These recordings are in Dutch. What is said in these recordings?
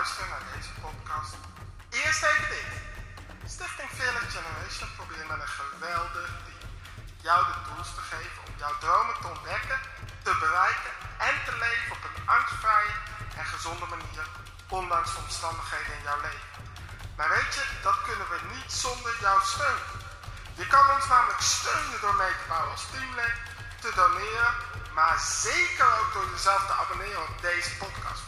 luisteren naar deze podcast. Eerst even dit. Stichting Village Generation probeert met een geweldig team jou de tools te geven om jouw dromen te ontdekken, te bereiken en te leven op een angstvrije en gezonde manier, ondanks de omstandigheden in jouw leven. Maar weet je, dat kunnen we niet zonder jouw steun. Je kan ons namelijk steunen door mee te bouwen als teamlid, te doneren, maar zeker ook door jezelf te abonneren op deze podcast.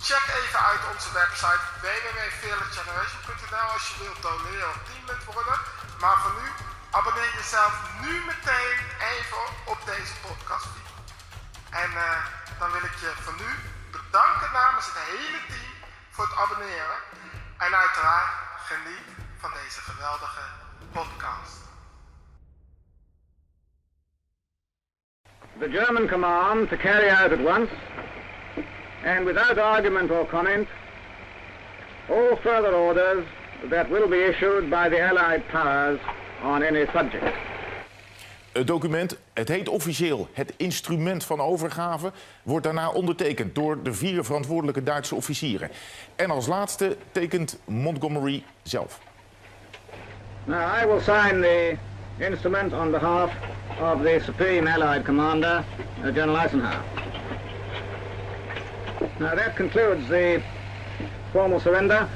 Check even uit onze website www.fearlessgeneration.nl als je wilt doneren of teamlid worden. Maar voor nu, abonneer jezelf nu meteen even op deze podcast. En uh, dan wil ik je van nu bedanken namens het hele team voor het abonneren. En uiteraard geniet van deze geweldige podcast. The German command to carry out at once, and without argument or comment, all further orders that will be issued by the Allied powers on any subject. Het document, het heet officieel het instrument van overgave, wordt daarna ondertekend door de vier verantwoordelijke Duitse officieren. En als laatste tekent Montgomery zelf. Now I will sign the instrument on behalf of the Supreme Allied Commander, General Eisenhower. Now that concludes the formal surrender,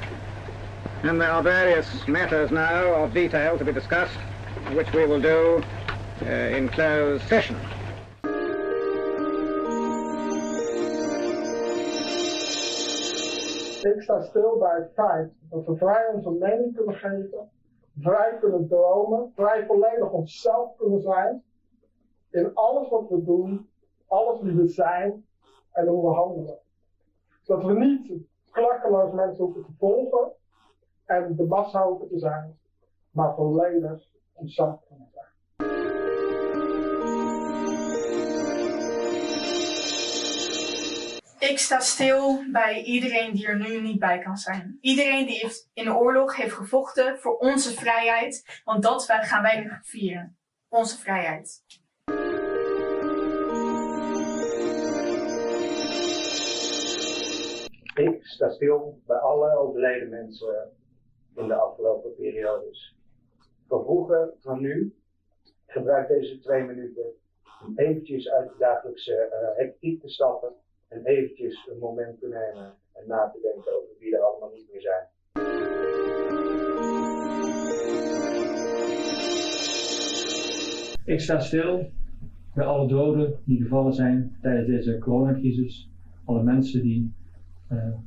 and there are various matters now of detail to be discussed, which we will do uh, in closed session. Ik sta stil bij het feit dat we vrij onze mening kunnen geven, vrij kunnen dromen, vrij volledig onszelf kunnen zijn. In alles wat we doen, alles wie we zijn en hoe we handelen. Dat we niet klakkeloos mensen hoeven te volgen en de massa te zijn, maar volledig onszelf kunnen zijn. Ik sta stil bij iedereen die er nu niet bij kan zijn. Iedereen die heeft in de oorlog heeft gevochten voor onze vrijheid. Want dat gaan wij nu vieren. Onze vrijheid. Ik sta stil bij alle overleden mensen in de afgelopen periodes. Van vroeger, van nu, gebruik deze twee minuten om eventjes uit de dagelijkse uh, te stappen en eventjes een moment te nemen en na te denken over wie er allemaal niet meer zijn. Ik sta stil bij alle doden die gevallen zijn tijdens deze coronacrisis. Alle mensen die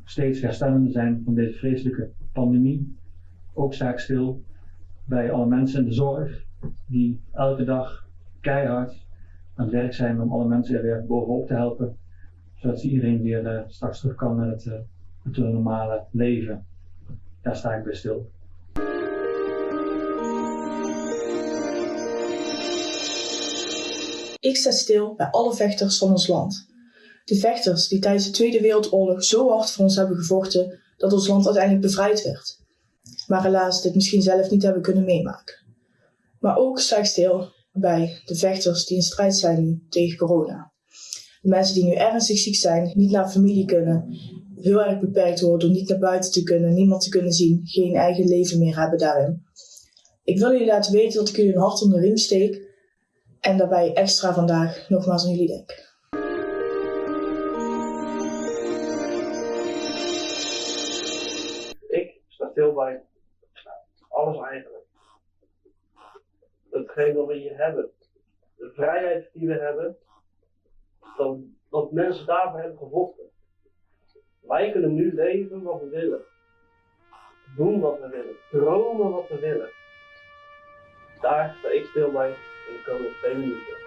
steeds herstellende zijn van deze vreselijke pandemie. Ook sta ik stil bij alle mensen in de zorg die elke dag keihard aan het werk zijn om alle mensen er weer bovenop te helpen zodat iedereen weer uh, straks terug kan naar het, uh, het normale leven. Daar sta ik bij stil. Ik sta stil bij alle vechters van ons land. De vechters die tijdens de Tweede Wereldoorlog zo hard voor ons hebben gevochten dat ons land uiteindelijk bevrijd werd. Maar helaas dit misschien zelf niet hebben kunnen meemaken. Maar ook sta ik stil bij de vechters die in strijd zijn tegen corona. De mensen die nu ernstig ziek zijn, niet naar familie kunnen, heel erg beperkt worden door niet naar buiten te kunnen, niemand te kunnen zien, geen eigen leven meer hebben daarin. Ik wil jullie laten weten dat ik jullie een hart onder de riem steek en daarbij extra vandaag nogmaals aan jullie denk. Alles eigenlijk. Hetgeen wat we hier hebben. De vrijheid die we hebben, dat, dat mensen daarvoor hebben gevochten. Wij kunnen nu leven wat we willen. Doen wat we willen. Dromen wat we willen. Daar sta ik stil bij in de komende twee minuten.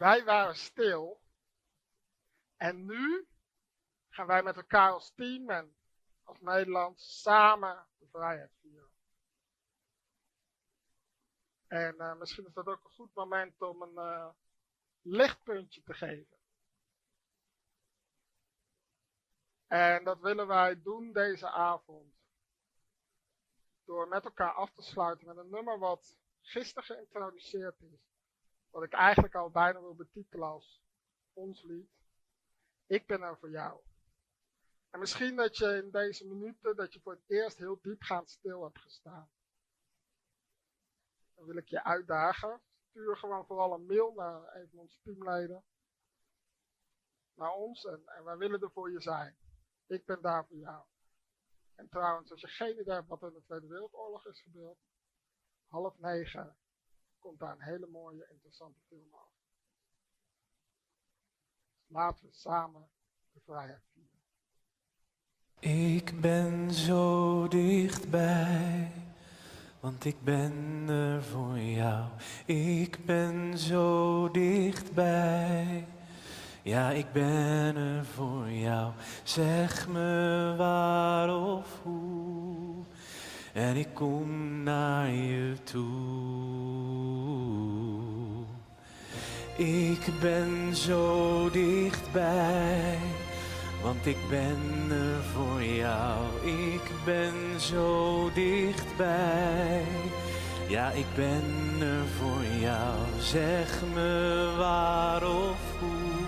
Wij waren stil. En nu gaan wij met elkaar als team en als Nederland samen de vrijheid vieren. En uh, misschien is dat ook een goed moment om een uh, lichtpuntje te geven. En dat willen wij doen deze avond. Door met elkaar af te sluiten met een nummer wat gisteren geïntroduceerd is. Wat ik eigenlijk al bijna wil betitelen als ons lied. Ik ben er voor jou. En misschien dat je in deze minuten, dat je voor het eerst heel diepgaand stil hebt gestaan. Dan wil ik je uitdagen. Stuur gewoon vooral een mail naar een van onze teamleden. Naar ons en, wij willen er voor je zijn. Ik ben daar voor jou. En trouwens, als je geen idee hebt wat er in de Tweede Wereldoorlog is gebeurd, half negen komt daar een hele mooie, interessante film af. Laten we samen de vrijheid vieren. Ik ben zo dichtbij, want ik ben er voor jou. Ik ben zo dichtbij. Ja, ik ben er voor jou. Zeg me waar of hoe. En ik kom naar je toe. Ik ben zo dichtbij. Want ik ben er voor jou. Ik ben zo dichtbij. Ja, ik ben er voor jou. Zeg me waar of hoe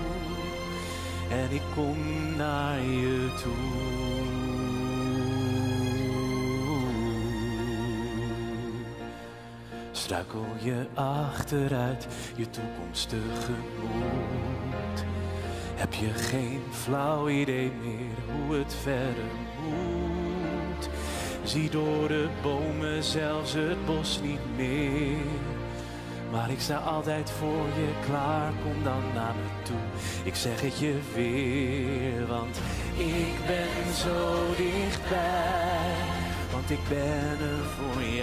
en ik kom naar je toe. Struikel je achteruit je toekomst tegemoet. Heb je geen flauw idee meer hoe het verder moet. Zie door de bomen zelfs het bos niet meer. Maar ik sta altijd voor je klaar, kom dan naar me toe. Ik zeg het je weer, want ik ben zo dichtbij. Want ik ben er voor jou,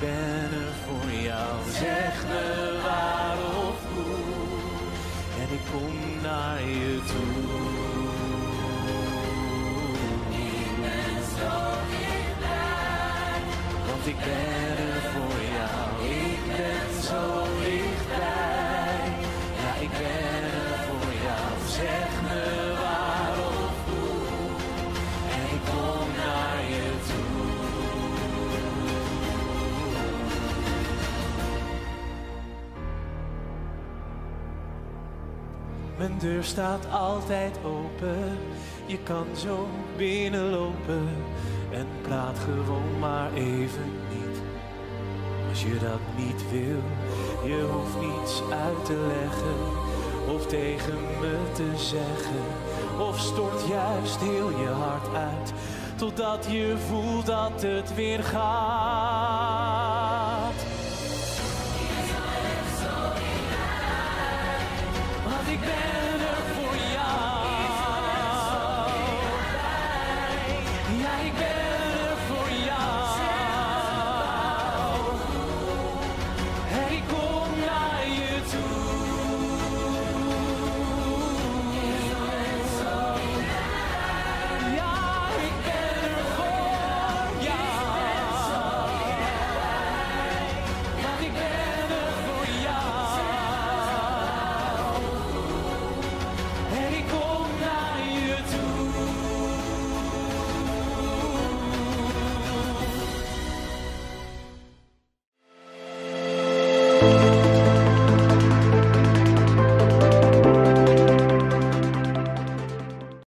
ben er voor jou, zeg me waar of hoe. En ik kom naar je toe. Want ik ben er voor jou, ik ben zo Mijn deur staat altijd open, je kan zo binnenlopen en praat gewoon maar even niet. Als je dat niet wil, je hoeft niets uit te leggen of tegen me te zeggen. Of stort juist heel je hart uit, totdat je voelt dat het weer gaat. Want ik ben